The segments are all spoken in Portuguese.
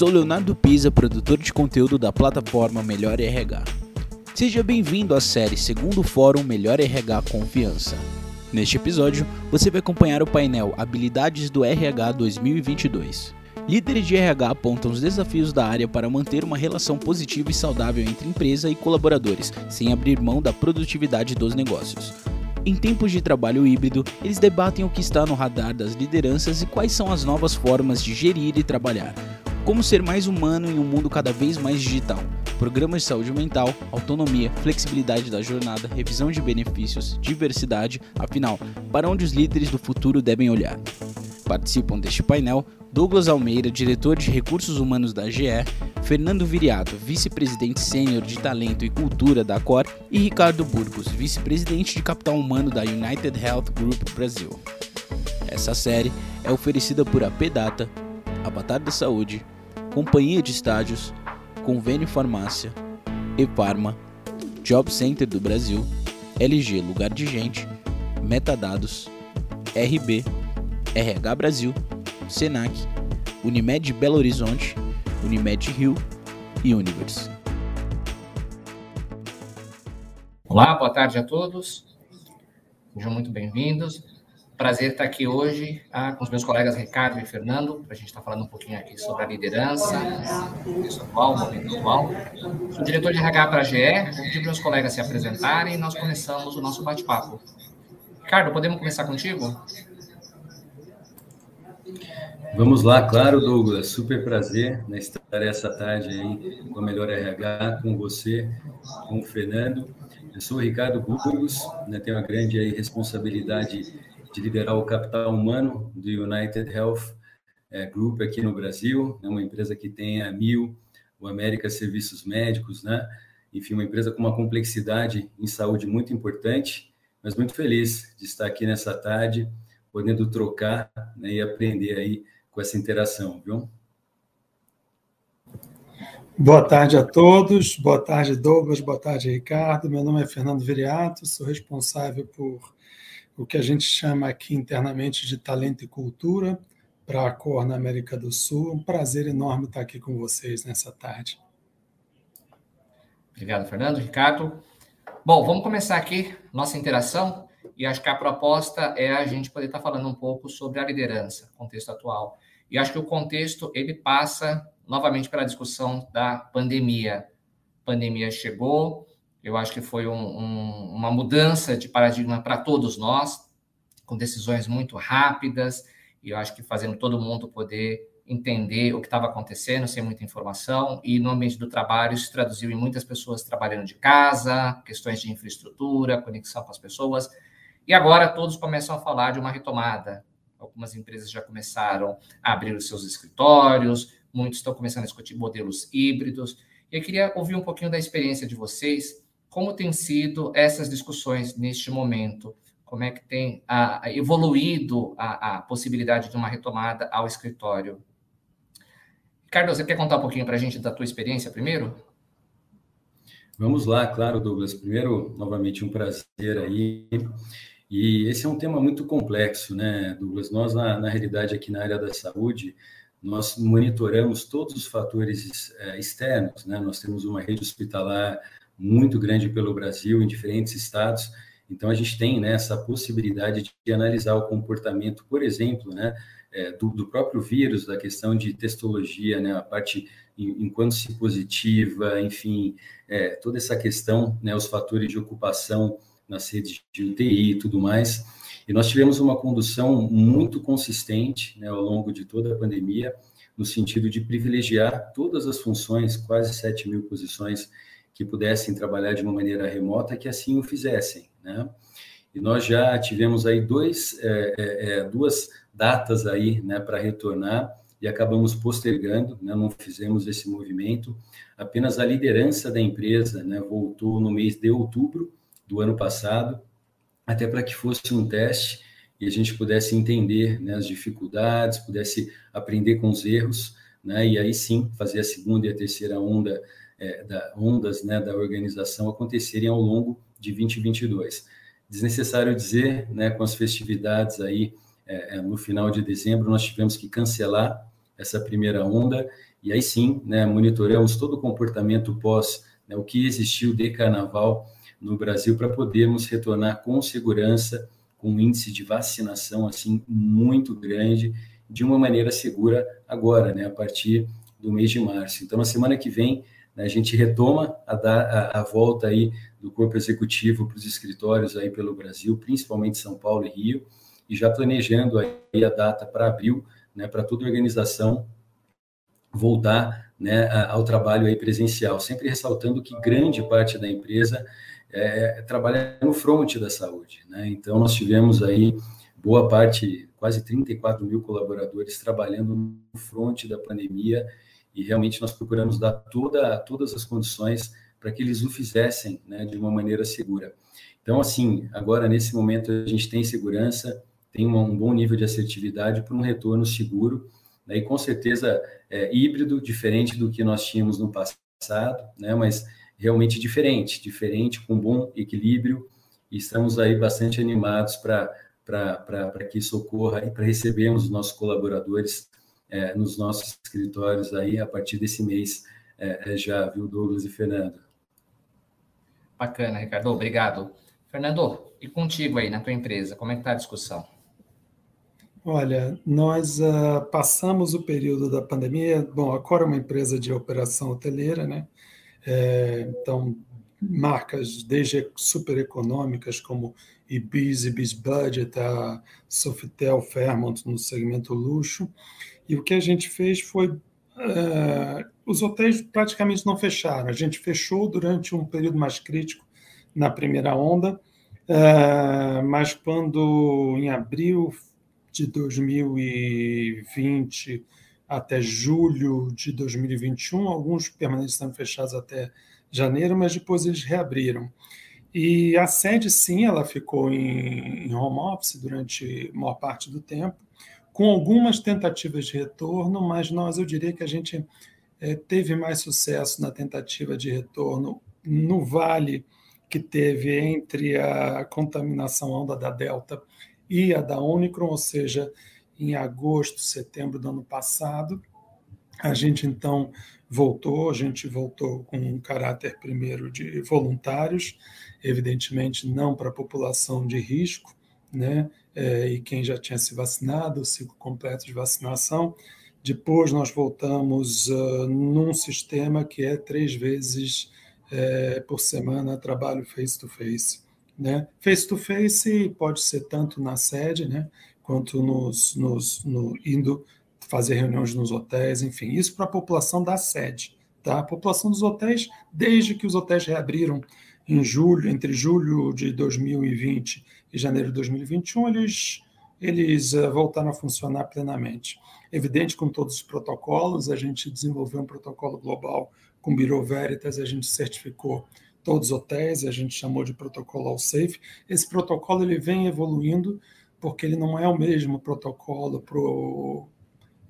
sou Leonardo Pisa, produtor de conteúdo da plataforma Melhor RH. Seja bem-vindo à série Segundo Fórum Melhor RH Confiança. Neste episódio, você vai acompanhar o painel Habilidades do RH 2022. Líderes de RH apontam os desafios da área para manter uma relação positiva e saudável entre empresa e colaboradores, sem abrir mão da produtividade dos negócios. Em tempos de trabalho híbrido, eles debatem o que está no radar das lideranças e quais são as novas formas de gerir e trabalhar. Como ser mais humano em um mundo cada vez mais digital. Programas de saúde mental, autonomia, flexibilidade da jornada, revisão de benefícios, diversidade, afinal, para onde os líderes do futuro devem olhar. Participam deste painel Douglas Almeida, diretor de recursos humanos da GE, Fernando Viriato, vice-presidente sênior de talento e cultura da Cor, e Ricardo Burgos, vice-presidente de capital humano da United Health Group Brasil. Essa série é oferecida por AP Data, Avatar da Saúde, Companhia de Estádios, Convênio Farmácia, Eparma, Job Center do Brasil, LG Lugar de Gente, Metadados, RB, RH Brasil Senac, Unimed Belo Horizonte, Unimed Rio e Univers. Olá, boa tarde a todos. Sejam muito bem-vindos. Prazer estar aqui hoje ah, com os meus colegas Ricardo e Fernando, para a gente estar falando um pouquinho aqui sobre a liderança, o atual, momento atual. Sou diretor de RH para a GE, vou pedir para meus colegas se apresentarem e nós começamos o nosso bate-papo. Ricardo, podemos começar contigo? Vamos lá, claro, Douglas. Super prazer né, estar essa tarde aí com a Melhor RH, com você, com o Fernando. Eu sou o Ricardo Burgos, né, tenho a grande aí, responsabilidade de liderar o capital humano do United Health é, Group aqui no Brasil, é uma empresa que tem a Mil, o América Serviços Médicos, né? Enfim, uma empresa com uma complexidade em saúde muito importante, mas muito feliz de estar aqui nessa tarde, podendo trocar né, e aprender aí com essa interação, viu? Boa tarde a todos, boa tarde Douglas, boa tarde Ricardo. Meu nome é Fernando Viriato, sou responsável por o que a gente chama aqui internamente de talento e cultura para a Cor na América do Sul. Um prazer enorme estar aqui com vocês nessa tarde. Obrigado, Fernando. Ricardo. Bom, vamos começar aqui nossa interação e acho que a proposta é a gente poder estar falando um pouco sobre a liderança, contexto atual. E acho que o contexto ele passa novamente pela discussão da pandemia. A pandemia chegou, eu acho que foi um, um, uma mudança de paradigma para todos nós, com decisões muito rápidas, e eu acho que fazendo todo mundo poder entender o que estava acontecendo sem muita informação, e no ambiente do trabalho isso se traduziu em muitas pessoas trabalhando de casa, questões de infraestrutura, conexão com as pessoas, e agora todos começam a falar de uma retomada, Algumas empresas já começaram a abrir os seus escritórios, muitos estão começando a discutir modelos híbridos. E eu queria ouvir um pouquinho da experiência de vocês, como tem sido essas discussões neste momento, como é que tem evoluído a, a possibilidade de uma retomada ao escritório. Carlos, você quer contar um pouquinho para a gente da tua experiência primeiro? Vamos lá, claro, Douglas. Primeiro, novamente, um prazer aí. E esse é um tema muito complexo, né, Douglas? Nós, na, na realidade, aqui na área da saúde, nós monitoramos todos os fatores é, externos, né? Nós temos uma rede hospitalar muito grande pelo Brasil, em diferentes estados, então a gente tem né, essa possibilidade de, analisar o comportamento, por exemplo, né, é, do, do, próprio vírus, da questão de testologia, né, a parte enquanto se positiva, enfim, é, toda essa questão, né, os fatores de ocupação nas redes de UTI e tudo mais. E nós tivemos uma condução muito consistente né, ao longo de toda a pandemia, no sentido de privilegiar todas as funções, quase 7 mil posições, que pudessem trabalhar de uma maneira remota, que assim o fizessem. Né? E nós já tivemos aí dois, é, é, é duas datas aí né, para retornar e acabamos postergando, né, não fizemos esse movimento. Apenas a liderança da empresa né, voltou no mês de outubro, do ano passado, até para que fosse um teste e a gente pudesse entender né, as dificuldades, pudesse aprender com os erros, né, e aí sim fazer a segunda e a terceira onda é, da, ondas né, da organização acontecerem ao longo de 2022. Desnecessário dizer, né, com as festividades aí é, é, no final de dezembro, nós tivemos que cancelar essa primeira onda e aí sim, né, monitoramos todo o comportamento pós, né, o que existiu de carnaval no Brasil, para podermos retornar com segurança, com um índice de vacinação assim muito grande, de uma maneira segura agora, né, a partir do mês de março. Então, na semana que vem, a gente retoma a, a, a volta aí do corpo executivo para os escritórios aí pelo Brasil, principalmente São Paulo e Rio, e já planejando aí a data para abril, né, para toda a organização voltar né, ao trabalho aí presencial, sempre ressaltando que grande parte da empresa é, trabalha no front da saúde. Né? Então, nós tivemos aí boa parte, quase 34 mil colaboradores trabalhando no front da pandemia e realmente nós procuramos dar toda, todas as condições para que eles o fizessem né, de uma maneira segura. Então, assim, agora nesse momento a gente tem segurança, tem um bom nível de assertividade para um retorno seguro, né, e com certeza é, híbrido, diferente do que nós tínhamos no passado, né, mas realmente diferente, diferente, com bom equilíbrio, e estamos aí bastante animados para que isso ocorra e para recebermos os nossos colaboradores é, nos nossos escritórios aí a partir desse mês é, é já, viu, Douglas e Fernando? Bacana, Ricardo, obrigado. Fernando, e contigo aí na tua empresa, como é que está a discussão? Olha, nós uh, passamos o período da pandemia. Bom, a Cora é uma empresa de operação hoteleira, né? É, então, marcas desde super econômicas como Ibis, Ibis Budget, a Sofitel, Fairmont no segmento luxo. E o que a gente fez foi. Uh, os hotéis praticamente não fecharam. A gente fechou durante um período mais crítico na primeira onda, uh, mas quando em abril de 2020 até julho de 2021, alguns permaneceram fechados até janeiro, mas depois eles reabriram. E a sede, sim, ela ficou em, home office durante a maior parte do tempo, com algumas tentativas de retorno, mas nós, eu diria que a gente é, teve mais sucesso na tentativa de retorno no vale que teve entre a contaminação onda da Delta e a da Omicron, ou seja, em agosto, setembro do ano passado. A gente então voltou, a gente voltou com um caráter primeiro de voluntários, evidentemente não para a população de risco, né? É, e quem já tinha se vacinado, o ciclo completo de vacinação. Depois nós voltamos uh, num sistema que é três vezes é, por semana trabalho face-to-face. Né? Face-to-face pode ser tanto na sede, né? quanto nos, nos no, indo fazer reuniões nos hotéis, enfim, isso para a população da sede. Tá? A população dos hotéis, desde que os hotéis reabriram em julho, entre julho de 2020 e janeiro de 2021, eles, eles uh, voltaram a funcionar plenamente. Evidente, com todos os protocolos, a gente desenvolveu um protocolo global com o Bureau Veritas, a gente certificou todos os hotéis, a gente chamou de protocolo All Safe. Esse protocolo ele vem evoluindo, porque ele não é o mesmo protocolo para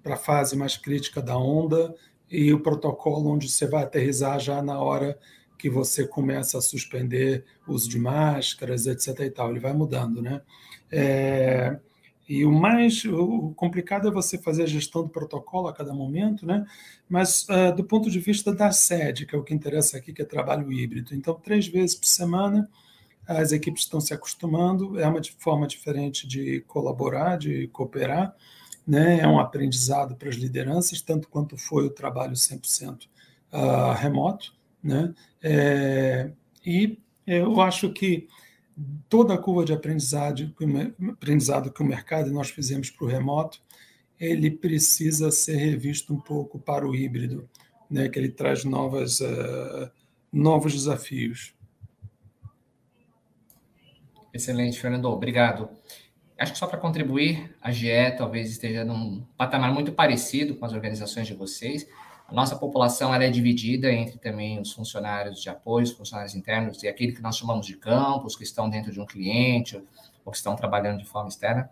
a fase mais crítica da onda e o protocolo onde você vai aterrizar já na hora que você começa a suspender uso de máscaras, etc. e tal. Ele vai mudando, né? É, e o mais o complicado é você fazer a gestão do protocolo a cada momento, né? Mas uh, do ponto de vista da sede, que é o que interessa aqui, que é trabalho híbrido. Então, três vezes por semana, as equipes estão se acostumando, é uma forma diferente de colaborar, de cooperar, né? É um aprendizado para as lideranças, tanto quanto foi o trabalho 100% uh, remoto, né? É, e eu acho que toda a curva de aprendizado, aprendizado que o mercado e nós fizemos para o remoto, ele precisa ser revisto um pouco para o híbrido, né, que ele traz novas, uh, novos desafios. Excelente, Fernando. Obrigado. Acho que só para contribuir, a GE talvez esteja num patamar muito parecido com as organizações de vocês. A nossa população ela é dividida entre também os funcionários de apoio, os funcionários internos e aquele que nós chamamos de campos, que estão dentro de um cliente ou que estão trabalhando de forma externa.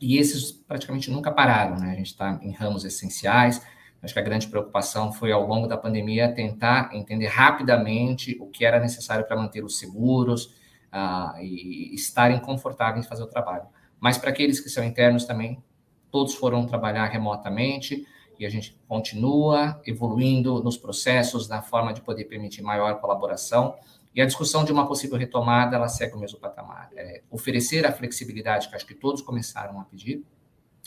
E esses praticamente nunca pararam, né? A gente está em ramos essenciais. Acho que a grande preocupação foi, ao longo da pandemia, tentar entender rapidamente o que era necessário para manter os seguros uh, e estarem confortáveis em fazer o trabalho. Mas para aqueles que são internos também, todos foram trabalhar remotamente e a gente continua evoluindo nos processos, na forma de poder permitir maior colaboração. E a discussão de uma possível retomada, ela segue o mesmo patamar. É oferecer a flexibilidade que acho que todos começaram a pedir,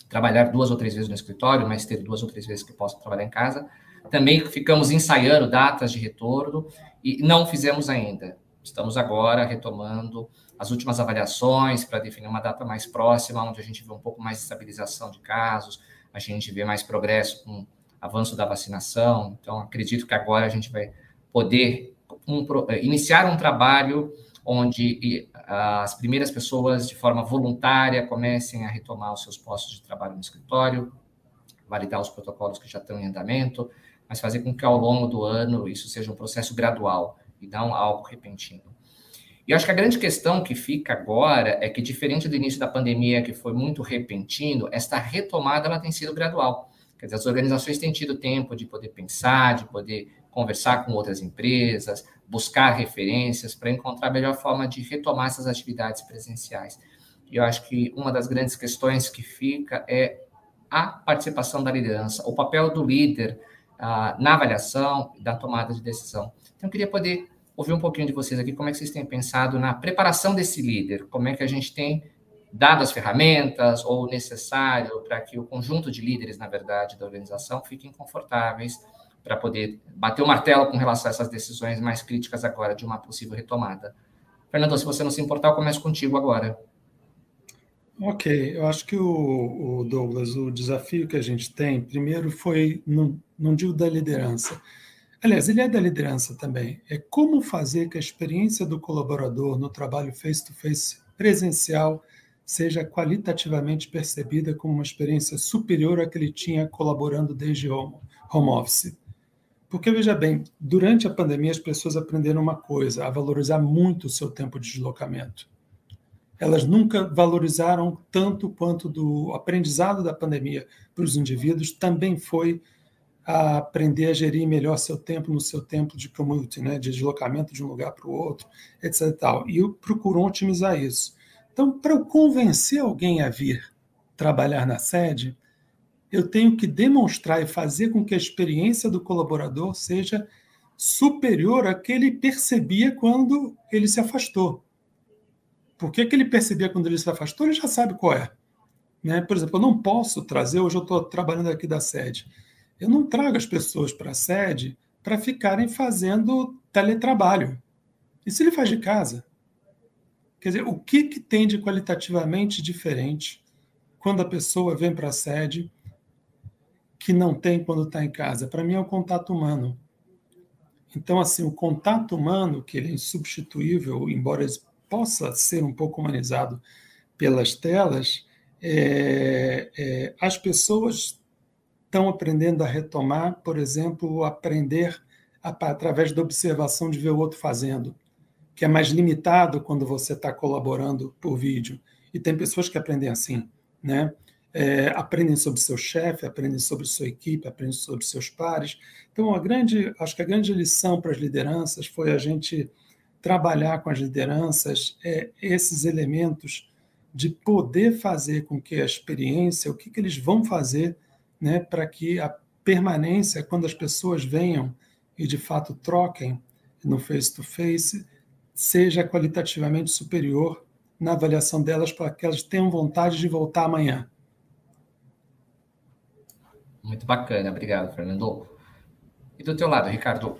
trabalhar duas ou três vezes no escritório, mas ter duas ou três vezes que possa trabalhar em casa. Também ficamos ensaiando datas de retorno e não fizemos ainda. Estamos agora retomando as últimas avaliações para definir uma data mais próxima, onde a gente vê um pouco mais de estabilização de casos, a gente vê mais progresso com avanço da vacinação. Então, acredito que agora a gente vai poder um, eh, iniciar um trabalho onde as primeiras pessoas, de forma voluntária, comecem a retomar os seus postos de trabalho no escritório, validar os protocolos que já estão em andamento, mas fazer com que ao longo do ano isso seja um processo gradual e não algo repentino. E acho que a grande questão que fica agora é que, diferente do início da pandemia, que foi muito repentino, esta retomada ela tem sido gradual. Quer dizer, as organizações têm tido tempo de poder pensar, de poder conversar com outras empresas, buscar referências para encontrar a melhor forma de retomar essas atividades presenciais. E eu acho que uma das grandes questões que fica é a participação da liderança, o papel do líder ah, na avaliação da tomada de decisão. Então, eu queria poder ouvir um pouquinho de vocês aqui, como é que vocês têm pensado na preparação desse líder, como é que a gente tem dado as ferramentas ou necessário para que o conjunto de líderes, na verdade, da organização fiquem confortáveis para poder bater o martelo com relação a essas decisões mais críticas agora de uma possível retomada. Fernando, se você não se importar, eu começo contigo agora. Ok, eu acho que o, o Douglas, o desafio que a gente tem, primeiro foi, não, não digo da liderança, Aliás, ele é da liderança também. É como fazer que a experiência do colaborador no trabalho face-to-face presencial seja qualitativamente percebida como uma experiência superior à que ele tinha colaborando desde home, home office. Porque, veja bem, durante a pandemia as pessoas aprenderam uma coisa, a valorizar muito o seu tempo de deslocamento. Elas nunca valorizaram tanto quanto do aprendizado da pandemia para os indivíduos também foi a aprender a gerir melhor seu tempo no seu tempo de commute, né, de deslocamento de um lugar para o outro, etc. Tal. e procurou otimizar isso. Então, para eu convencer alguém a vir trabalhar na sede, eu tenho que demonstrar e fazer com que a experiência do colaborador seja superior à que ele percebia quando ele se afastou. Por que, que ele percebia quando ele se afastou? Ele já sabe qual é. Né? Por exemplo, eu não posso trazer, hoje eu estou trabalhando aqui da sede, eu não trago as pessoas para a sede para ficarem fazendo teletrabalho. E se ele faz de casa? Quer dizer, o que, que tem de qualitativamente diferente quando a pessoa vem para a sede que não tem quando está em casa? Para mim é o contato humano. Então, assim, o contato humano, que ele é insubstituível, embora ele possa ser um pouco humanizado pelas telas, é, é, as pessoas estão aprendendo a retomar, por exemplo, aprender a, através da observação de ver o outro fazendo, que é mais limitado quando você está colaborando por vídeo. E tem pessoas que aprendem assim, né? É, aprendem sobre seu chefe, aprendem sobre sua equipe, aprendem sobre seus pares. Então, a grande, acho que a grande lição para as lideranças foi a gente trabalhar com as lideranças é, esses elementos de poder fazer com que a experiência, o que, que eles vão fazer né, para que a permanência, quando as pessoas venham e de fato troquem no face-to-face, seja qualitativamente superior na avaliação delas para que elas tenham vontade de voltar amanhã. Muito bacana, obrigado, Fernando. E do teu lado, Ricardo?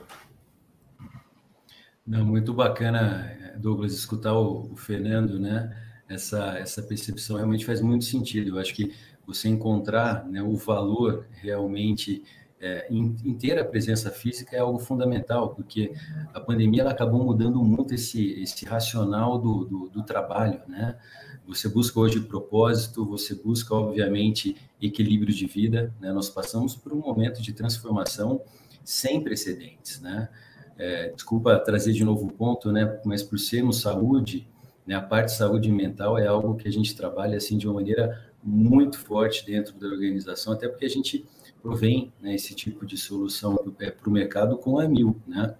Não, muito bacana, Douglas, escutar o, o Fernando, né? Essa, essa percepção realmente faz muito sentido. Eu acho que você encontrar né, o valor realmente é, em, ter a presença física é algo fundamental, porque a pandemia ela acabou mudando muito esse, esse racional do, do, do trabalho, né? Você busca hoje propósito, você busca, obviamente, equilíbrio de vida, né? Nós passamos por um momento de transformação sem precedentes, né? É, desculpa trazer de novo o ponto, né? Mas por sermos saúde, né? A parte de saúde mental é algo que a gente trabalha assim de uma maneira muito forte dentro da organização, até porque a gente provém né, esse tipo de solução para o mercado com a mil, né?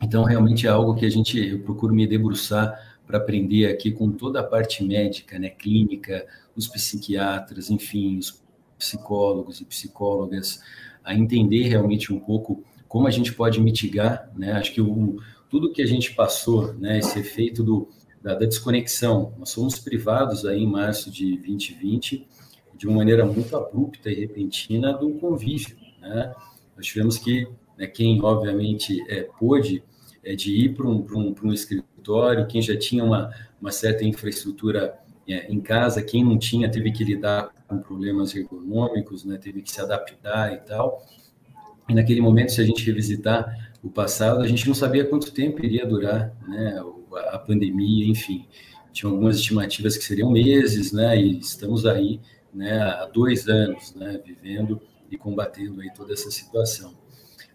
Então, realmente é algo que a gente, eu procuro me debruçar para aprender aqui com toda a parte médica, né, clínica, os psiquiatras, enfim, os psicólogos e psicólogas a entender realmente um pouco como a gente pode mitigar, né? Acho que o, tudo que a gente passou, né, esse efeito do, da, da desconexão, nós fomos privados aí em março de 2020 de uma maneira muito abrupta e repentina do convívio, né? Nós tivemos que, né, quem obviamente é, pôde, é, de ir para um, um, um escritório, quem já tinha uma, uma certa infraestrutura é, em casa, quem não tinha teve que lidar com problemas ergonômicos, né, teve que se adaptar e tal. E naquele momento, se a gente revisitar o passado, a gente não sabia quanto tempo iria durar né, a pandemia, enfim. Tinha algumas estimativas que seriam meses, né, e estamos aí né, há dois anos, né, vivendo e combatendo aí toda essa situação.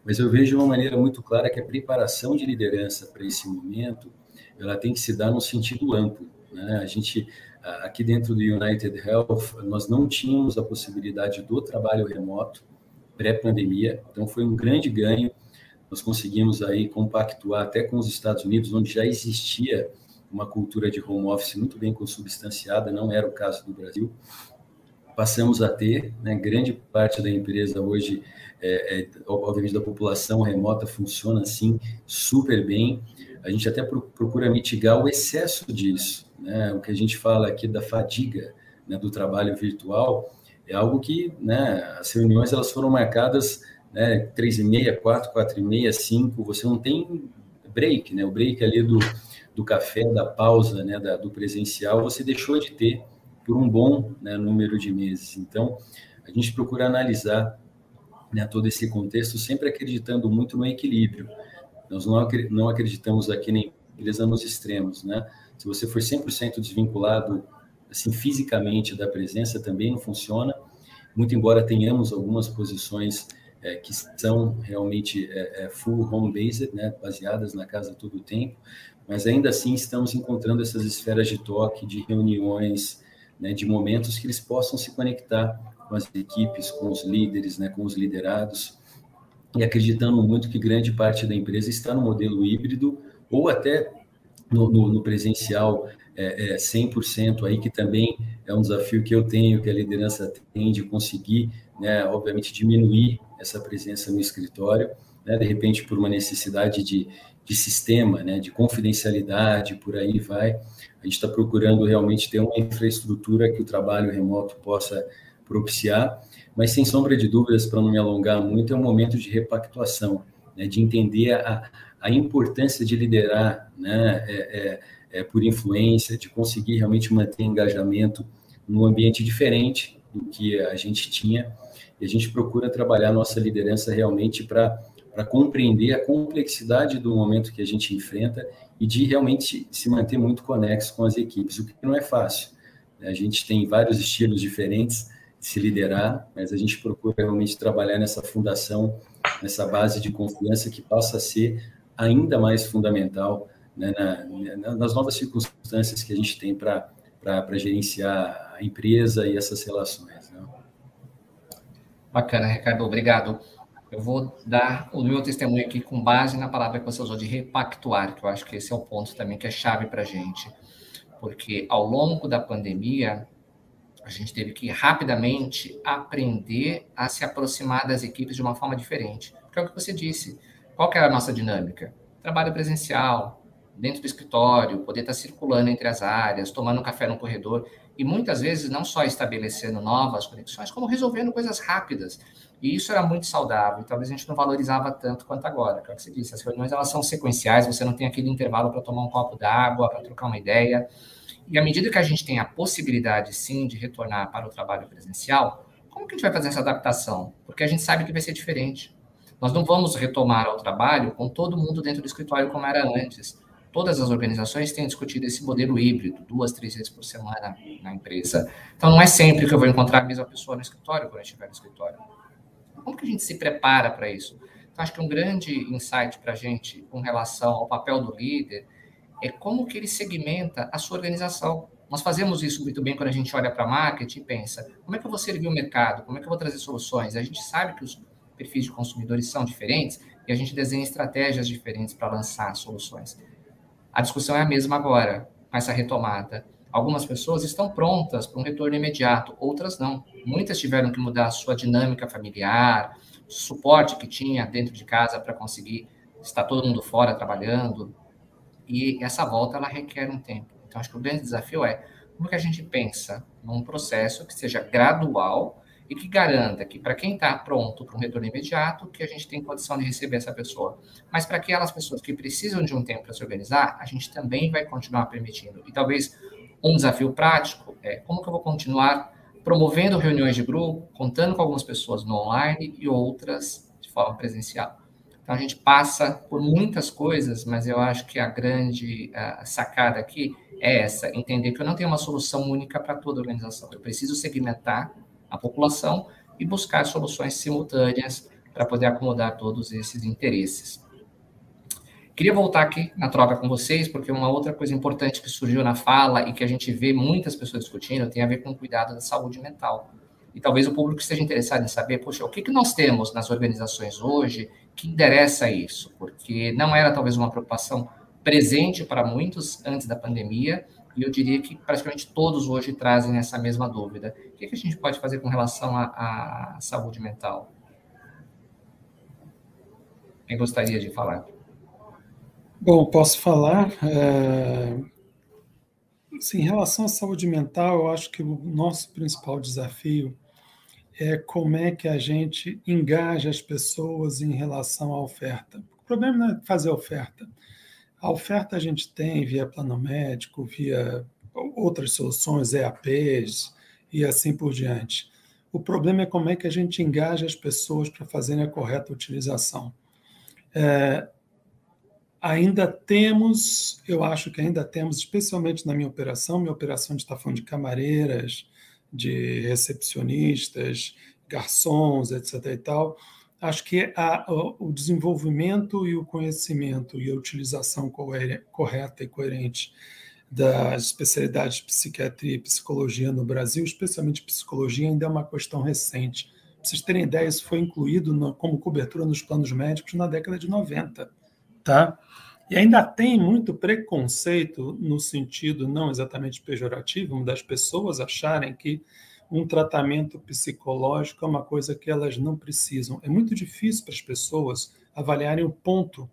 Mas eu vejo de uma maneira muito clara que a preparação de liderança para esse momento, ela tem que se dar no sentido amplo. Né? A gente aqui dentro do United Health, nós não tínhamos a possibilidade do trabalho remoto pré-pandemia, então foi um grande ganho. Nós conseguimos aí compactuar até com os Estados Unidos, onde já existia uma cultura de home office muito bem consubstanciada, não era o caso do Brasil. Passamos a ter, né, grande parte da empresa hoje, é, é, obviamente da população remota, funciona assim super bem. A gente até procura mitigar o excesso disso, né? O que a gente fala aqui da fadiga né, do trabalho virtual é algo que, né, as reuniões elas foram marcadas, né, três e meia, quatro, quatro e meia, cinco, você não tem break, né? O break ali do, do café, da pausa, né, da, do presencial, você deixou de ter por um bom né, número de meses. Então, a gente procura analisar né, todo esse contexto, sempre acreditando muito no equilíbrio. Nós não, não acreditamos aqui nem empresa nos extremos, né? Se você for 100% desvinculado, assim, fisicamente da presença, também não funciona. Muito embora tenhamos algumas posições é, que são realmente é, é, full home-based, né, baseadas na casa todo o tempo, mas ainda assim estamos encontrando essas esferas de toque, de reuniões, né, de momentos que eles possam se conectar com as equipes, com os líderes, né, com os liderados, e acreditando muito que grande parte da empresa está no modelo híbrido ou até no, no, no presencial é, é 100% aí, que também é um desafio que eu tenho, que a liderança tem de conseguir, né, obviamente, diminuir essa presença no escritório, né, de repente por uma necessidade de, de sistema, né, de confidencialidade, por aí vai. A gente está procurando realmente ter uma infraestrutura que o trabalho remoto possa propiciar, mas sem sombra de dúvidas, para não me alongar muito, é um momento de repactuação, né, de entender a, a importância de liderar né, é, é, é, por influência, de conseguir realmente manter engajamento num ambiente diferente do que a gente tinha. E a gente procura trabalhar nossa liderança realmente para compreender a complexidade do momento que a gente enfrenta e de realmente se manter muito conexo com as equipes, o que não é fácil. A gente tem vários estilos diferentes de se liderar, mas a gente procura realmente trabalhar nessa fundação, nessa base de confiança que passa a ser ainda mais fundamental né, na, nas novas circunstâncias que a gente tem para gerenciar a empresa e essas relações. Bacana, Ricardo, obrigado. Eu vou dar o meu testemunho aqui com base na palavra que você usou de repactuar, que eu acho que esse é o ponto também que é chave para a gente. Porque ao longo da pandemia, a gente teve que rapidamente aprender a se aproximar das equipes de uma forma diferente. Porque é o que você disse, qual que é a nossa dinâmica? Trabalho presencial, dentro do escritório, poder estar circulando entre as áreas, tomando um café no corredor e muitas vezes não só estabelecendo novas conexões, como resolvendo coisas rápidas. E isso era muito saudável, e talvez a gente não valorizava tanto quanto agora. Como você disse, as reuniões elas são sequenciais, você não tem aquele intervalo para tomar um copo d'água, para trocar uma ideia. E à medida que a gente tem a possibilidade, sim, de retornar para o trabalho presencial, como que a gente vai fazer essa adaptação? Porque a gente sabe que vai ser diferente. Nós não vamos retomar ao trabalho com todo mundo dentro do escritório como era antes. Todas as organizações têm discutido esse modelo híbrido, duas, três vezes por semana na empresa. Então, não é sempre que eu vou encontrar a mesma pessoa no escritório quando eu estiver no escritório. Como que a gente se prepara para isso? Então, acho que um grande insight para a gente com relação ao papel do líder é como que ele segmenta a sua organização. Nós fazemos isso muito bem quando a gente olha para marketing e pensa, como é que eu vou servir o mercado? Como é que eu vou trazer soluções? A gente sabe que os perfis de consumidores são diferentes e a gente desenha estratégias diferentes para lançar soluções. A discussão é a mesma agora, com essa retomada. Algumas pessoas estão prontas para um retorno imediato, outras não. Muitas tiveram que mudar a sua dinâmica familiar, suporte que tinha dentro de casa para conseguir estar todo mundo fora trabalhando. E essa volta ela requer um tempo. Então acho que o grande desafio é como que a gente pensa num processo que seja gradual e que garanta que para quem está pronto para um retorno imediato, que a gente tem condição de receber essa pessoa. Mas para aquelas pessoas que precisam de um tempo para se organizar, a gente também vai continuar permitindo. E talvez um desafio prático é como que eu vou continuar promovendo reuniões de grupo, contando com algumas pessoas no online e outras de forma presencial. Então a gente passa por muitas coisas, mas eu acho que a grande sacada aqui é essa: entender que eu não tenho uma solução única para toda a organização. Eu preciso segmentar a população e buscar soluções simultâneas para poder acomodar todos esses interesses. Queria voltar aqui na troca com vocês, porque uma outra coisa importante que surgiu na fala e que a gente vê muitas pessoas discutindo tem a ver com o cuidado da saúde mental. E talvez o público esteja interessado em saber, poxa, o que, que nós temos nas organizações hoje que interessa isso? Porque não era talvez uma preocupação presente para muitos antes da pandemia, e eu diria que praticamente todos hoje trazem essa mesma dúvida. Que, que a gente pode fazer com relação à, saúde mental? Quem gostaria de falar? Bom, posso falar. É... Sim, em relação à saúde mental, eu acho que o nosso principal desafio é como é que a gente engaja as pessoas em relação à oferta. O problema não é fazer oferta. A oferta a gente tem via plano médico, via outras soluções, EAPs e assim por diante. O problema é como é que a gente engaja as pessoas para fazerem a correta utilização. É, ainda temos, eu acho que ainda temos, especialmente na minha operação, minha operação de falando de camareiras, de recepcionistas, garçons, etc. e tal. Acho que a, o desenvolvimento e o conhecimento e a utilização correta e coerente das especialidades de psiquiatria e psicologia no Brasil, especialmente psicologia, ainda é uma questão recente. Para vocês terem ideia, isso foi incluído no, como cobertura nos planos médicos na década de 90. Tá? E ainda tem muito preconceito no sentido não exatamente pejorativo, das pessoas acharem que um tratamento psicológico é uma coisa que elas não precisam. É muito difícil para as pessoas avaliarem o ponto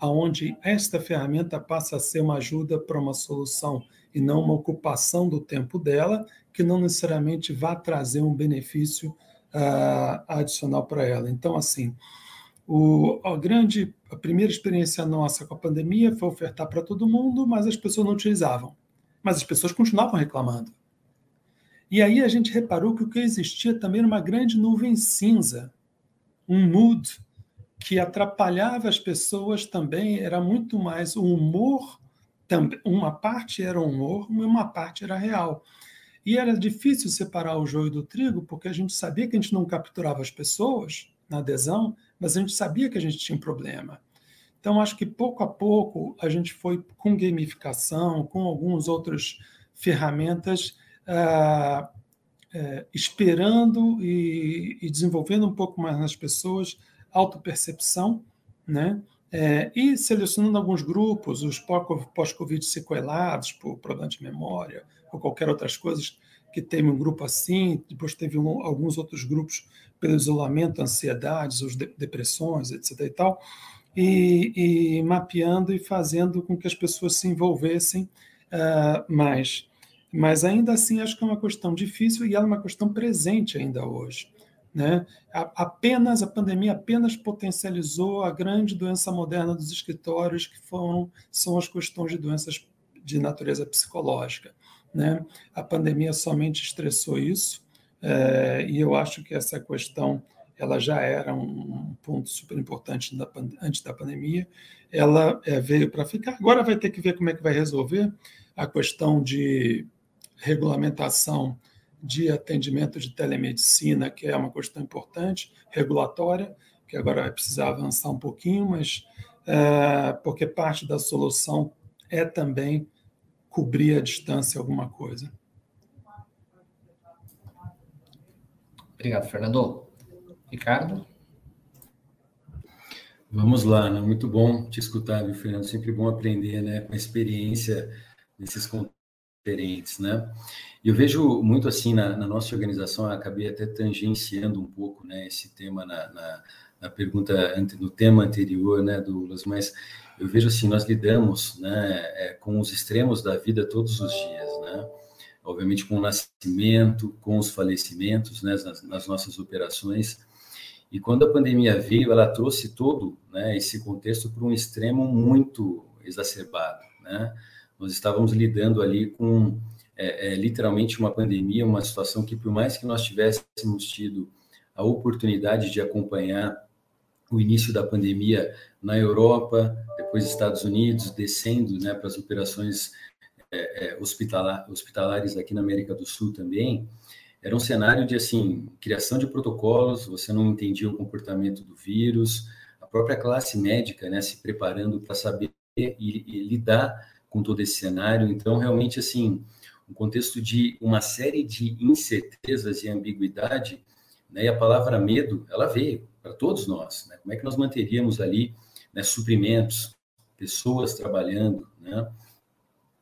aonde esta ferramenta passa a ser uma ajuda para uma solução e não uma ocupação do tempo dela, que não necessariamente vai trazer um benefício uh, adicional para ela. Então, assim, o, a grande, a primeira experiência nossa com a pandemia foi ofertar para todo mundo, mas as pessoas não utilizavam. Mas as pessoas continuavam reclamando. E aí a gente reparou que o que existia também era uma grande nuvem cinza, um mood que atrapalhava as pessoas também, era muito mais o humor, uma parte era humor e uma parte era real. E era difícil separar o joio do trigo, porque a gente sabia que a gente não capturava as pessoas na adesão, mas a gente sabia que a gente tinha um problema. Então, acho que pouco a pouco a gente foi com gamificação, com algumas outras ferramentas, é, esperando e, e, desenvolvendo um pouco mais nas pessoas autopercepção, né? É, e selecionando alguns grupos, os pós-Covid sequelados por problema de memória ou qualquer outras coisas que teve um grupo assim, depois teve um, alguns outros grupos pelo isolamento, ansiedades, os de, depressões, etc. e tal, e, e, mapeando e fazendo com que as pessoas se envolvessem uh, mais. Mas ainda assim acho que é uma questão difícil e ela é uma questão presente ainda hoje. Né? Apenas a pandemia apenas potencializou a grande doença moderna dos escritórios, que foram são as questões de doenças de natureza psicológica. Né? A pandemia somente estressou isso, é, e eu acho que essa questão ela já era um ponto super importante da, antes da pandemia, ela é, veio para ficar. Agora vai ter que ver como é que vai resolver a questão de regulamentação de atendimento de telemedicina, que é uma questão importante, regulatória, que agora vai precisar avançar um pouquinho, mas é, porque parte da solução é também cobrir a distância alguma coisa. Obrigado, Fernando. Ricardo? Vamos lá, né? muito bom te escutar, viu, Fernando? Sempre bom aprender né, com a experiência nesses contextos diferentes, né? Eu vejo muito assim na, na nossa organização, acabei até tangenciando um pouco, né, esse tema na, na, na pergunta, no tema anterior, né, Douglas, mas eu vejo assim, nós lidamos, né, é, com os extremos da vida todos os dias, né? Obviamente com o nascimento, com os falecimentos, né, nas, nas nossas operações, e quando a pandemia veio, ela trouxe todo né, esse contexto para um extremo muito exacerbado. Né? Nós estávamos lidando ali com é, é, literalmente uma pandemia, uma situação que, por mais que nós tivéssemos tido a oportunidade de acompanhar o início da pandemia na Europa, depois Estados Unidos, descendo né, para as operações é, é hospitalar, hospitalares aqui na América do Sul também, era um cenário de assim criação de protocolos, você não entendia o comportamento do vírus, a própria classe médica, né, se preparando para saber e, e, lidar com todo esse cenário. Então, realmente assim, um contexto de uma série de incertezas e ambiguidade, né, e a palavra medo, ela veio para todos nós. Né? Como é que nós manteríamos ali né, suprimentos, pessoas trabalhando, né?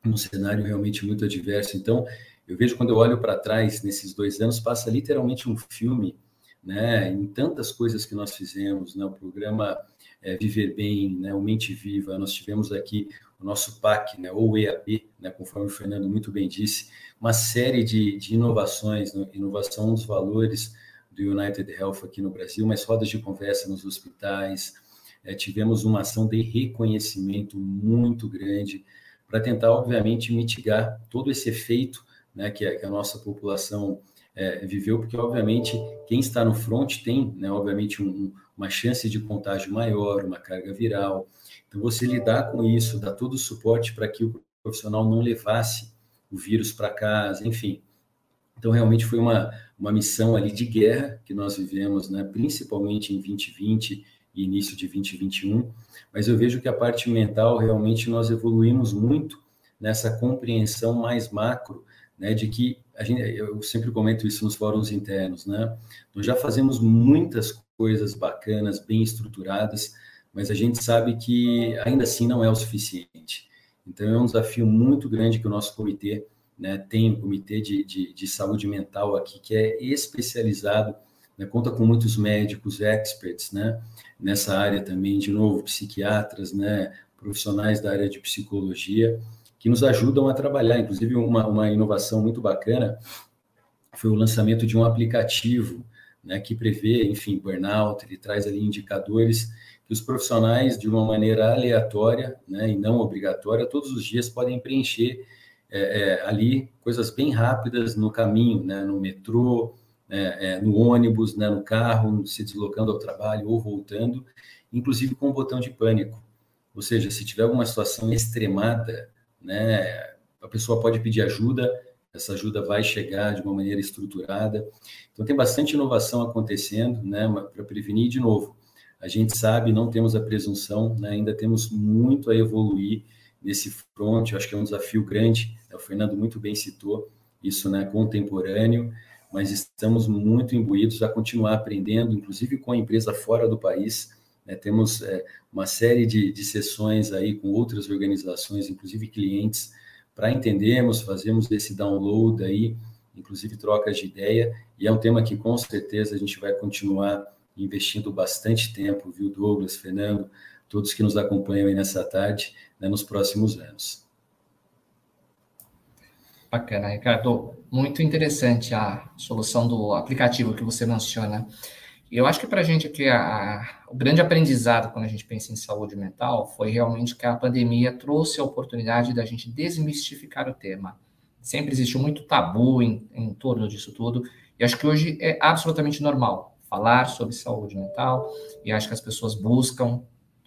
num cenário realmente muito adverso. Então, eu vejo quando eu olho para trás nesses dois anos, passa literalmente um filme, né, em tantas coisas que nós fizemos, né, o programa é, Viver Bem, né, o Mente Viva, nós tivemos aqui o nosso PAC, né, ou EAP, né, conforme o Fernando muito bem disse, uma série de, de inovações, né, inovação dos valores do United Health aqui no Brasil, mas rodas de conversa nos hospitais, é, tivemos uma ação de reconhecimento muito grande para tentar, obviamente, mitigar todo esse efeito né, que, a, que a nossa população é, viveu, porque, obviamente, quem está no front tem, né, obviamente, um, uma chance de contágio maior, uma carga viral. Então, você lidar com isso, dar todo o suporte para que o profissional não levasse o vírus para casa, enfim. Então, realmente foi uma, uma missão ali de guerra que nós vivemos, né, principalmente em 2020 e início de 2021, mas eu vejo que a parte mental realmente nós evoluímos muito nessa compreensão mais macro né, de que a gente, eu sempre comento isso nos fóruns internos, né? Nós já fazemos muitas coisas bacanas, bem estruturadas, mas a gente sabe que ainda assim não é o suficiente. Então é um desafio muito grande que o nosso comitê né, tem, um comitê de, de, de saúde mental aqui que é especializado, né, conta com muitos médicos, experts, né, nessa área também, de novo, psiquiatras, né, profissionais da área de psicologia, que nos ajudam a trabalhar. Inclusive, uma, uma inovação muito bacana foi o lançamento de um aplicativo né, que prevê, enfim, burnout, ele traz ali indicadores que os profissionais, de uma maneira aleatória né, e não obrigatória, todos os dias podem preencher é, é, ali coisas bem rápidas no caminho, né, no metrô, é, é no ônibus, né, no carro, se deslocando ao trabalho ou voltando, inclusive com o botão de pânico. Ou seja, se tiver alguma situação extremada, né? A pessoa pode pedir ajuda, essa ajuda vai chegar de uma maneira estruturada. Então tem bastante inovação acontecendo, né, para prevenir de novo. A gente sabe, não temos a presunção, né, ainda temos muito a evoluir nesse front, eu acho que é um desafio grande, né, o Fernando muito bem citou isso, né, contemporâneo, mas estamos muito imbuídos a continuar aprendendo, inclusive com a empresa fora do país, né? Temos é, uma série de, de sessões aí com outras organizações, inclusive clientes, para entendermos, fazermos esse download aí, inclusive trocas de ideia, e é um tema que com certeza a gente vai continuar investindo bastante tempo, viu, Douglas, Fernando, todos que nos acompanham aí nessa tarde, né, nos próximos anos. Bacana, Ricardo. Muito interessante a solução do aplicativo que você menciona. Eu acho que para a gente aqui, a, o grande aprendizado quando a gente pensa em saúde mental foi realmente que a pandemia trouxe a oportunidade da gente desmistificar o tema. Sempre existiu muito tabu em, em torno disso tudo, e acho que hoje é absolutamente normal falar sobre saúde mental, e acho que as pessoas buscam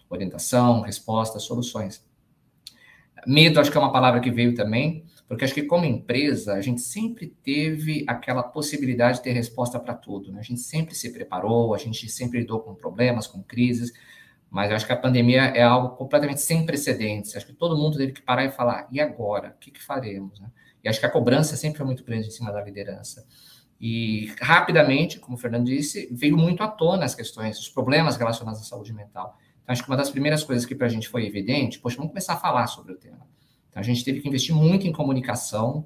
orientação, respostas, soluções. Medo, acho que é uma palavra que veio também, porque acho que como empresa, a gente sempre teve aquela possibilidade de ter resposta para tudo. Né? A gente sempre se preparou, a gente sempre lidou com problemas, com crises, mas acho que a pandemia é algo completamente sem precedentes. Acho que todo mundo teve que parar e falar, e agora? O que, que faremos? Né? E acho que a cobrança sempre foi muito grande em cima da liderança. E rapidamente, como o Fernando disse, veio muito à tona as questões, os problemas relacionados à saúde mental. Então, acho que uma das primeiras coisas que para a gente foi evidente, poxa, vamos começar a falar sobre o tema. Então, a gente teve que investir muito em comunicação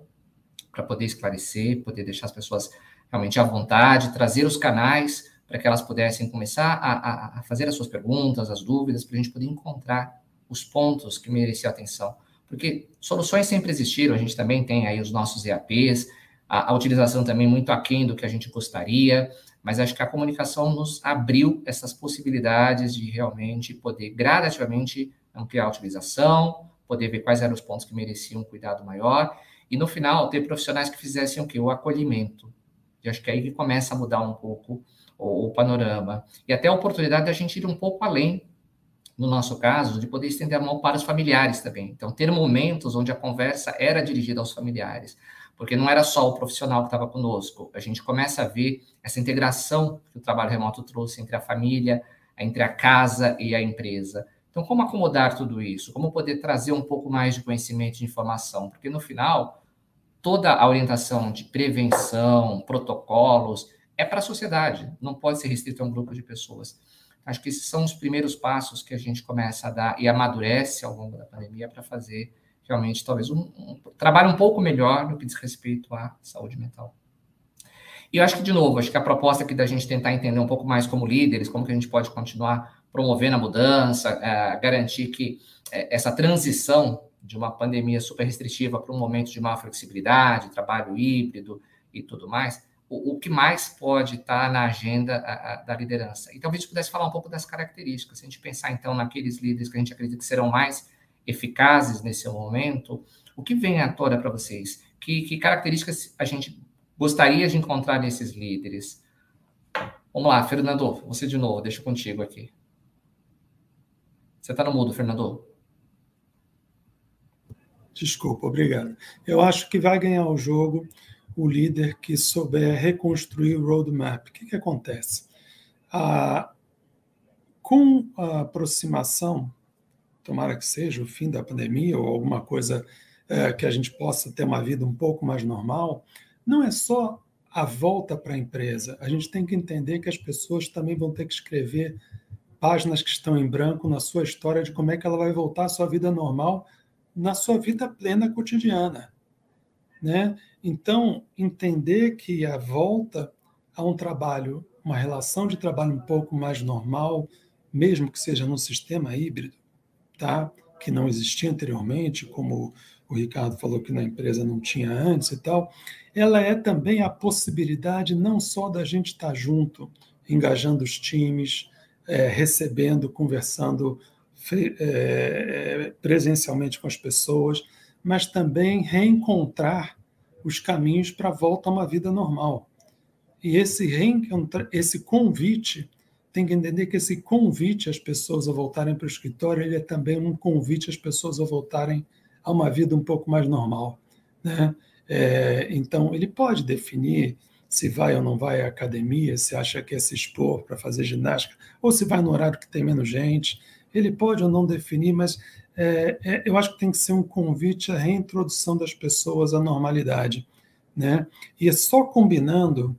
para poder esclarecer, poder deixar as pessoas realmente à vontade, trazer os canais para que elas pudessem começar a, a, a fazer as suas perguntas, as dúvidas, para a gente poder encontrar os pontos que mereciam atenção. Porque soluções sempre existiram, a gente também tem aí os nossos EAPs, a, a utilização também muito aquém do que a gente gostaria, mas acho que a comunicação nos abriu essas possibilidades de realmente poder gradativamente ampliar a utilização, poder ver quais eram os pontos que mereciam um cuidado maior, e no final ter profissionais que fizessem o quê? O acolhimento. E acho que é aí que começa a mudar um pouco o, o panorama. E até a oportunidade da gente ir um pouco além, no nosso caso, de poder estender a mão para os familiares também. Então, ter momentos onde a conversa era dirigida aos familiares, porque não era só o profissional que estava conosco. A gente começa a ver essa integração que o trabalho remoto trouxe entre a família, entre a casa e a empresa. Então, como acomodar tudo isso? Como poder trazer um pouco mais de conhecimento e informação? Porque no final, toda a orientação de prevenção, protocolos, é para a sociedade, não pode ser restrito a um grupo de pessoas. Acho que esses são os primeiros passos que a gente começa a dar e amadurece ao longo da pandemia para fazer realmente talvez um, um, trabalho um pouco melhor no que diz respeito à saúde mental. E eu acho que, de novo, acho que a proposta aqui da gente tentar entender um pouco mais como líderes, como que a gente pode continuar promovendo a mudança, é, garantir que é, essa transição de uma pandemia super restritiva para um momento de maior flexibilidade, trabalho híbrido e tudo mais, o, o que mais pode estar na agenda a, a, da liderança. E talvez a gente pudesse falar um pouco das características. Se a gente pensar, então, naqueles líderes que a gente acredita que serão mais eficazes nesse momento, o que vem à tona para vocês? Que, que características a gente gostaria de encontrar nesses líderes? Vamos lá, Fernando, você de novo, deixa contigo aqui. Você está no mudo, Fernando. Desculpa, obrigado. Eu acho que vai ganhar o jogo o líder que souber reconstruir o roadmap. O que, que acontece? Ah, com a aproximação, tomara que seja o fim da pandemia ou alguma coisa é, que a gente possa ter uma vida um pouco mais normal, não é só a volta para a empresa. A gente tem que entender que as pessoas também vão ter que escrever páginas que estão em branco na sua história de como é que ela vai voltar à sua vida normal, na sua vida plena cotidiana. Né? Então, entender que a volta a um trabalho, uma relação de trabalho um pouco mais normal, mesmo que seja num sistema híbrido, tá? que não existia anteriormente, como o Ricardo falou que na empresa não tinha antes e tal, ela é também a possibilidade não só da gente estar junto, engajando os times, é, recebendo, conversando é, presencialmente com as pessoas, mas também reencontrar os caminhos para a volta a uma vida normal. E esse esse convite, tem que entender que esse convite às pessoas a voltarem para o escritório, ele é também um convite às pessoas a voltarem a uma vida um pouco mais normal. Né? É, então, ele pode definir se vai ou não vai à academia, se acha que é se expor para fazer ginástica, ou se vai no horário que tem menos gente. Ele pode ou não definir, mas é, é, eu acho que tem que ser um convite à reintrodução das pessoas à normalidade. Né? E é só combinando,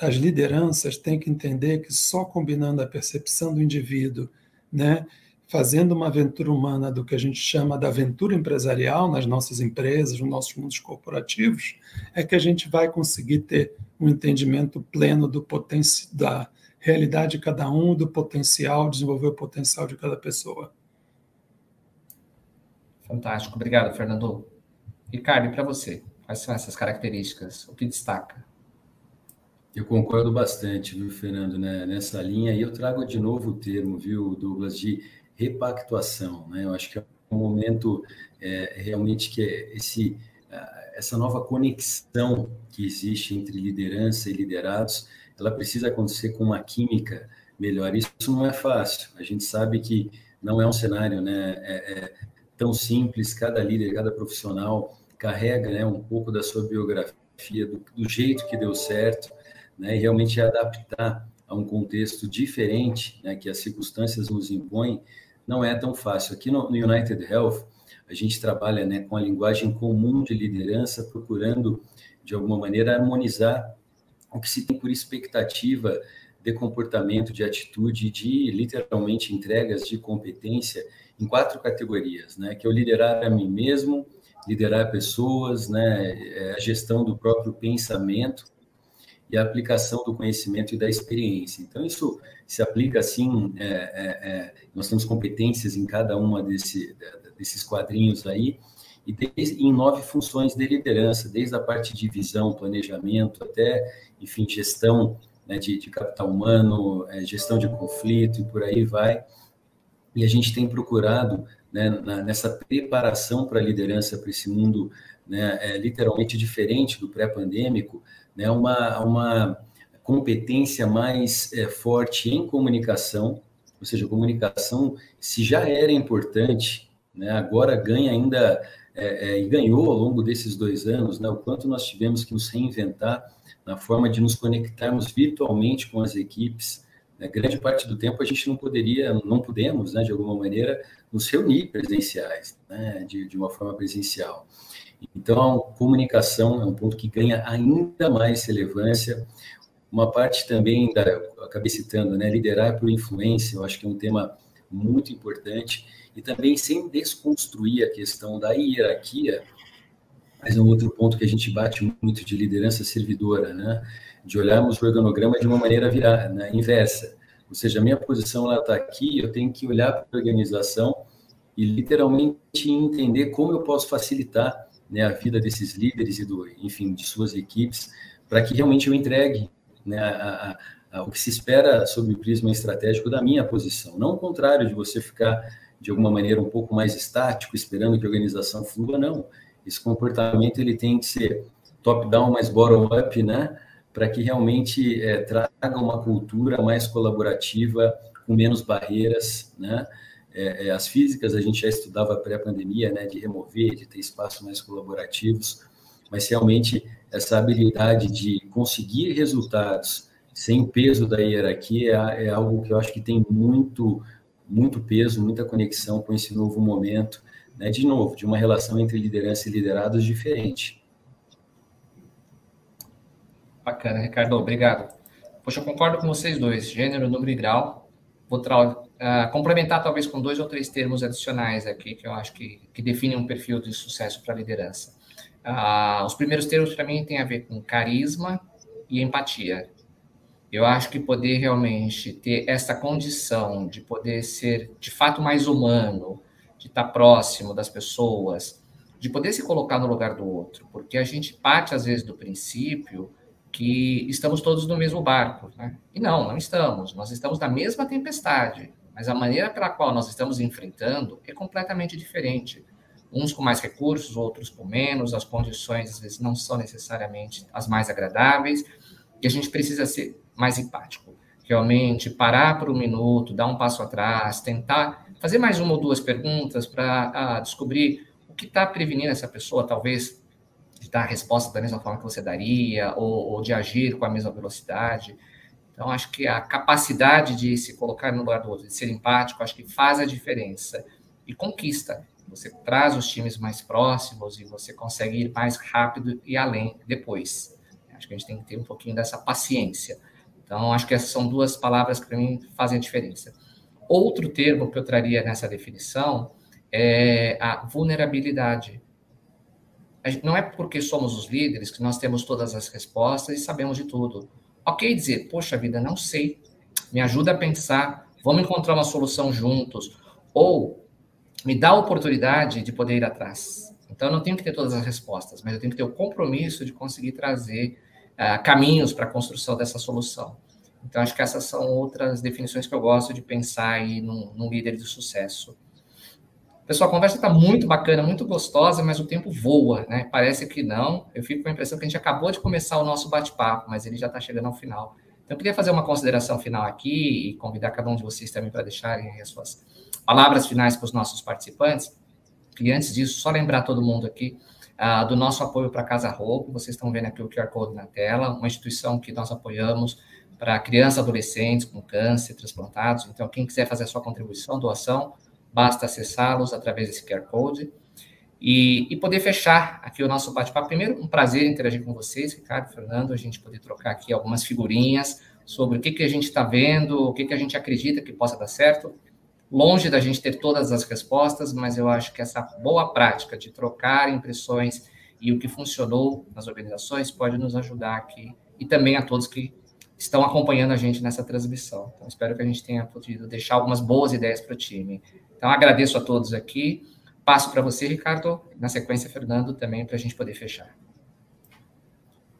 as lideranças têm que entender que só combinando a percepção do indivíduo, né? fazendo uma aventura humana do que a gente chama da aventura empresarial nas nossas empresas, nos nossos mundos corporativos, é que a gente vai conseguir ter um entendimento pleno do potencial da realidade de cada um, do potencial, desenvolver o potencial de cada pessoa. Fantástico, obrigado, Fernando. Ricardo, para você, quais são essas características? O que destaca? Eu concordo bastante, viu, Fernando, né? nessa linha. E eu trago de novo o termo, viu, Douglas, de repactuação. Né? Eu acho que é um momento é, realmente que é esse, essa nova conexão que existe entre liderança e liderados, ela precisa acontecer com uma química melhor. Isso não é fácil. A gente sabe que não é um cenário, né? É, é, tão simples, cada líder, cada profissional carrega né, um pouco da sua biografia, do, do jeito que deu certo, né, e realmente adaptar a um contexto diferente né, que as circunstâncias nos impõem, não é tão fácil. Aqui no, United Health, a gente trabalha né, com a linguagem comum de liderança, procurando, de alguma maneira, harmonizar o que se tem por expectativa de comportamento, de atitude, de literalmente entregas de competência em quatro categorias, né? Que é o liderar a mim mesmo, liderar pessoas, né, é a gestão do próprio pensamento e a aplicação do conhecimento e da experiência. Então, isso se aplica assim, é, é, é, nós temos competências em cada uma desse, desses quadrinhos aí, e desde, em nove funções de liderança, desde a parte de visão, planejamento, até, enfim, gestão né, de, de, capital humano, é, gestão de conflito e por aí vai. E a gente tem procurado, né, na, nessa preparação para a liderança, para esse mundo né, é, literalmente diferente do pré-pandêmico, né, uma, uma competência mais é, forte em comunicação, ou seja, comunicação, se já era importante, né, agora ganha ainda, é, é, e ganhou ao longo desses dois anos, né, o quanto nós tivemos que nos reinventar na forma de nos conectarmos virtualmente com as equipes. Né, grande parte do tempo a gente não poderia, não podemos, né, de alguma maneira, nos reunir presenciais, né, de, de uma forma presencial. Então, a comunicação é um ponto que ganha ainda mais relevância. Uma parte também, da, acabei citando, né, liderar por influência, eu acho que é um tema muito importante, e também sem desconstruir a questão da hierarquia, mas é um outro ponto que a gente bate muito de liderança servidora, né, de olharmos o organograma de uma maneira virar, né, inversa. Ou seja, a minha posição está aqui, eu tenho que olhar para a organização e literalmente entender como eu posso facilitar né, a vida desses líderes e do, enfim, de suas equipes, para que realmente eu entregue né, a, a, a, o que se espera sobre o prisma estratégico da minha posição. Não o contrário de você ficar de alguma maneira um pouco mais estático, esperando que a organização flua, não. Esse comportamento ele tem que ser top-down, mais bottom-up, né? Para que realmente é, traga uma cultura mais colaborativa, com menos barreiras, né? É, é, as físicas a gente já estudava pré-pandemia, né, de remover, de ter espaços mais colaborativos, mas realmente essa habilidade de conseguir resultados sem peso da hierarquia é, é algo que eu acho que tem muito, muito peso, muita conexão com esse novo momento, né, de novo, de uma relação entre liderança e liderados diferente. Bacana, Ricardo, obrigado. Poxa, eu concordo com vocês dois, gênero, número e grau. Vou uh, complementar talvez com dois ou três termos adicionais aqui que eu acho que, que definem um perfil de sucesso para liderança. Uh, os primeiros termos para mim têm a ver com carisma e empatia. Eu acho que poder realmente ter essa condição de poder ser de fato mais humano, de estar próximo das pessoas, de poder se colocar no lugar do outro, porque a gente parte às vezes do princípio que estamos todos no mesmo barco, né? E não, não estamos. Nós estamos na mesma tempestade mas a maneira pela qual nós estamos enfrentando é completamente diferente. Uns com mais recursos, outros com menos, as condições às vezes não são necessariamente as mais agradáveis, e a gente precisa ser mais empático. Realmente parar por um minuto, dar um passo atrás, tentar fazer mais uma ou duas perguntas para ah, descobrir o que está prevenindo essa pessoa, talvez, de dar a resposta da mesma forma que você daria, ou, ou de agir com a mesma velocidade. Então, acho que a capacidade de se colocar no lugar do outro, de ser empático, acho que faz a diferença e conquista. Você traz os times mais próximos e você consegue ir mais rápido e além depois. Acho que a gente tem que ter um pouquinho dessa paciência. Então, acho que essas são duas palavras que para mim fazem a diferença. Outro termo que eu traria nessa definição é a vulnerabilidade. Não é porque somos os líderes que nós temos todas as respostas e sabemos de tudo Ok dizer, poxa vida, não sei, me ajuda a pensar, vamos encontrar uma solução juntos, ou me dá a oportunidade de poder ir atrás. Então, eu não tenho que ter todas as respostas, mas eu tenho que ter o compromisso de conseguir trazer uh, caminhos para a construção dessa solução. Então, acho que essas são outras definições que eu gosto de pensar aí num, num líder de sucesso. Pessoal, a conversa está muito bacana, muito gostosa, mas o tempo voa, né? Parece que não. Eu fico com a impressão que a gente acabou de começar o nosso bate-papo, mas ele já está chegando ao final. Então, eu queria fazer uma consideração final aqui e convidar cada um de vocês também para deixarem as suas palavras finais para os nossos participantes. E antes disso, só lembrar todo mundo aqui uh, do nosso apoio para a Casa Roupa. Vocês estão vendo aqui o QR Code na tela, uma instituição que nós apoiamos para crianças adolescentes com câncer, transplantados. Então, quem quiser fazer a sua contribuição, doação, basta acessá-los através desse QR Code e, e poder fechar aqui o nosso bate-papo. Primeiro, um prazer interagir com vocês, Ricardo, Fernando, a gente poder trocar aqui algumas figurinhas sobre o que, que a gente está vendo, o que, que a gente acredita que possa dar certo. longe da gente ter todas as respostas, mas eu acho que essa boa prática de trocar impressões e o que funcionou nas organizações pode nos ajudar aqui e também a todos que estão acompanhando a gente nessa transmissão. Então, espero que a gente tenha podido deixar algumas boas ideias para o time. Então, agradeço a todos aqui. Passo para você, Ricardo, na sequência, Fernando, também, para a gente poder fechar.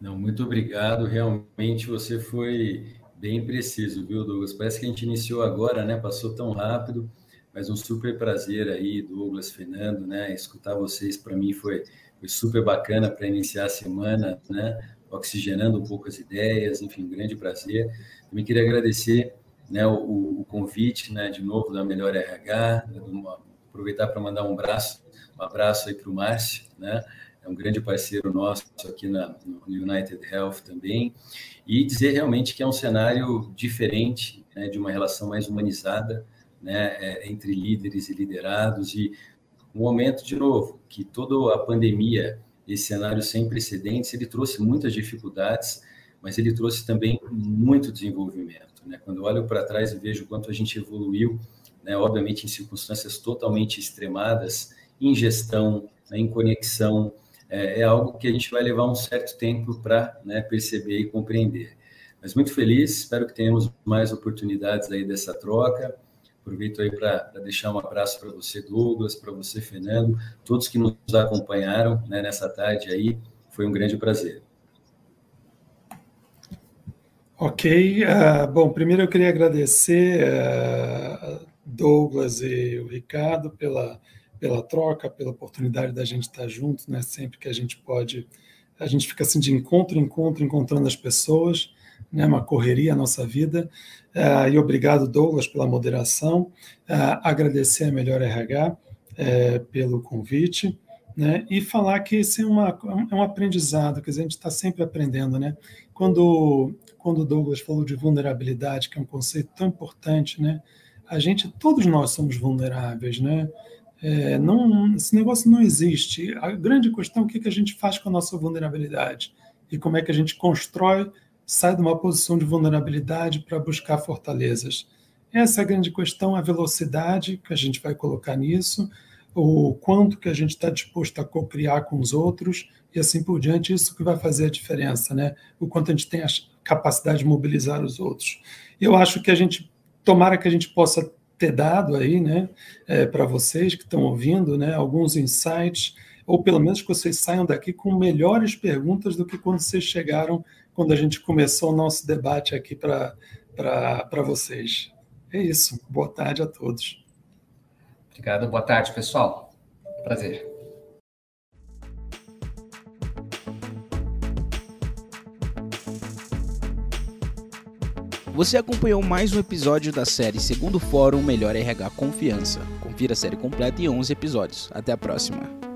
Não, muito obrigado. Realmente você foi bem preciso, viu, Douglas? Parece que a gente iniciou agora, né? Passou tão rápido, mas um super prazer aí, Douglas, Fernando, né? Escutar vocês para mim foi, foi super bacana para iniciar a semana, né? Oxigenando um pouco as ideias, enfim, um grande prazer. Também queria agradecer né, o, o convite, né, de novo da Melhor RH, aproveitar para mandar um abraço, um abraço aí para o Márcio, né? É um grande parceiro nosso aqui na, no United Health também, e dizer realmente que é um cenário diferente, né, de uma relação mais humanizada, né, é, entre líderes e liderados, e um momento, de novo, que toda a pandemia, esse cenário sem precedentes, ele trouxe muitas dificuldades, mas ele trouxe também muito desenvolvimento. Né? Quando olho para trás e vejo quanto a gente evoluiu né, obviamente em circunstâncias totalmente extremadas, em gestão, né, em conexão, é, é, algo que a gente vai levar um certo tempo para né, perceber e compreender. Mas muito feliz, espero que tenhamos mais oportunidades aí dessa troca. Aproveito aí para deixar um abraço para você, Douglas, para você, Fernando, todos que nos acompanharam né, nessa tarde aí. Foi um grande prazer. Ok. Uh, bom, primeiro eu queria agradecer uh, Douglas e o Ricardo pela, pela troca, pela oportunidade da gente estar junto, né? Sempre que a gente pode, a gente fica assim de encontro encontro, encontrando as pessoas, né? Uma correria a nossa vida. Uh, e obrigado, Douglas, pela moderação. Uh, agradecer a Melhor RH eh, pelo convite. Né, e falar que esse é, uma, é um aprendizado, que a gente está sempre aprendendo. Né? Quando, quando o Douglas falou de vulnerabilidade, que é um conceito tão importante, né? a gente, todos nós somos vulneráveis, né? É, não, esse negócio não existe. A grande questão é o que, a gente faz com a nossa vulnerabilidade e como é que a gente constrói, sai de uma posição de vulnerabilidade para buscar fortalezas. Essa é a grande questão, a velocidade que a gente vai colocar nisso, o quanto que a gente está disposto a co-criar com os outros e assim por diante, isso que vai fazer a diferença, né? O quanto a gente tem a capacidade de mobilizar os outros. Eu acho que a gente tomara que a gente possa ter dado aí, né, é, para vocês que estão ouvindo, né, alguns insights, ou pelo menos que vocês saiam daqui com melhores perguntas do que quando vocês chegaram, quando a gente começou o nosso debate aqui para vocês. É isso. Boa tarde a todos. Obrigado. Boa tarde, pessoal. Prazer. Você acompanhou mais um episódio da série Segundo Fórum Melhor RH Confiança. Confira a série completa em 11 episódios. Até a próxima.